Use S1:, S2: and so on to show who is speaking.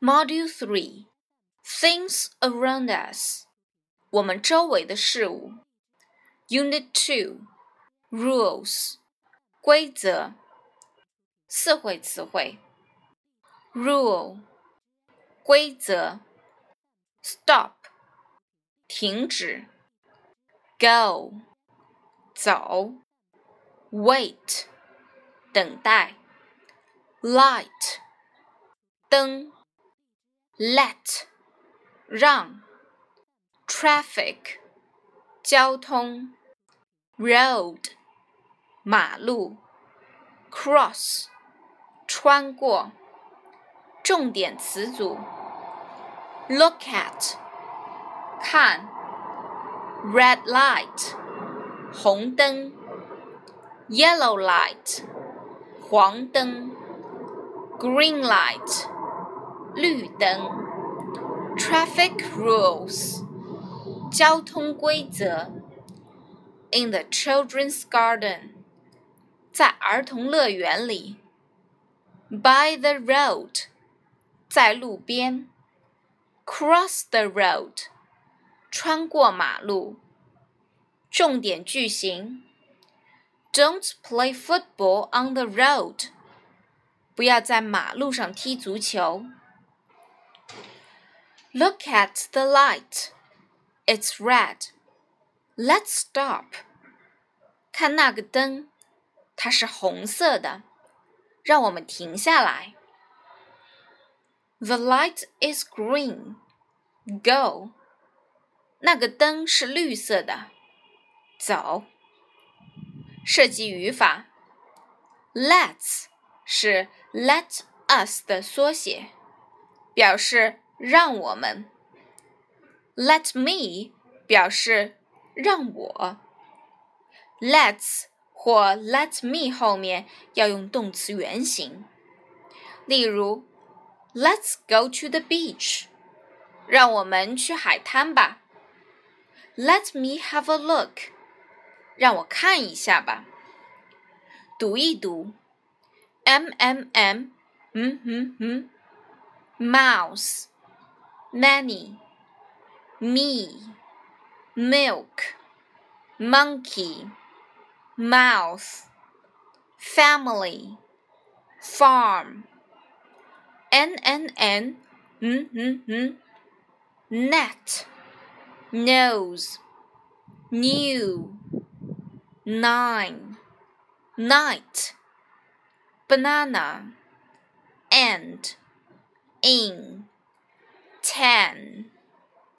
S1: Module 3 Things Around Us 我们周围的事物 Unit 2 Rules 规则四会词汇 Rule 规则 Stop 停止 Go 走 Wait 等待 Light 灯 let 让 traffic 交通 road 马路 cross 穿过重点词组 look at 看 red light 红灯 yellow light 黄灯 green light 绿灯，traffic rules，交通规则。In the children's garden，在儿童乐园里。By the road，在路边。Cross the road，穿过马路。重点句型：Don't play football on the road，不要在马路上踢足球。 Look at the light. It's red. Let's stop. 看那个灯，它是红色的。让我们停下来。The light is green. Go. 那个灯是绿色的。走。设计语法。Let's 是 Let us 的缩写，表示。 让我们，Let me 表示让我，Let's 或 Let me 后面要用动词原形。例如，Let's go to the beach，让我们去海滩吧。Let me have a look，让我看一下吧。读一读，M M M，嗯哼哼，Mouse。 Many, me, milk, monkey, mouth, family, farm, n n n, n n n, net, nose, new, nine, night, banana, and, in ten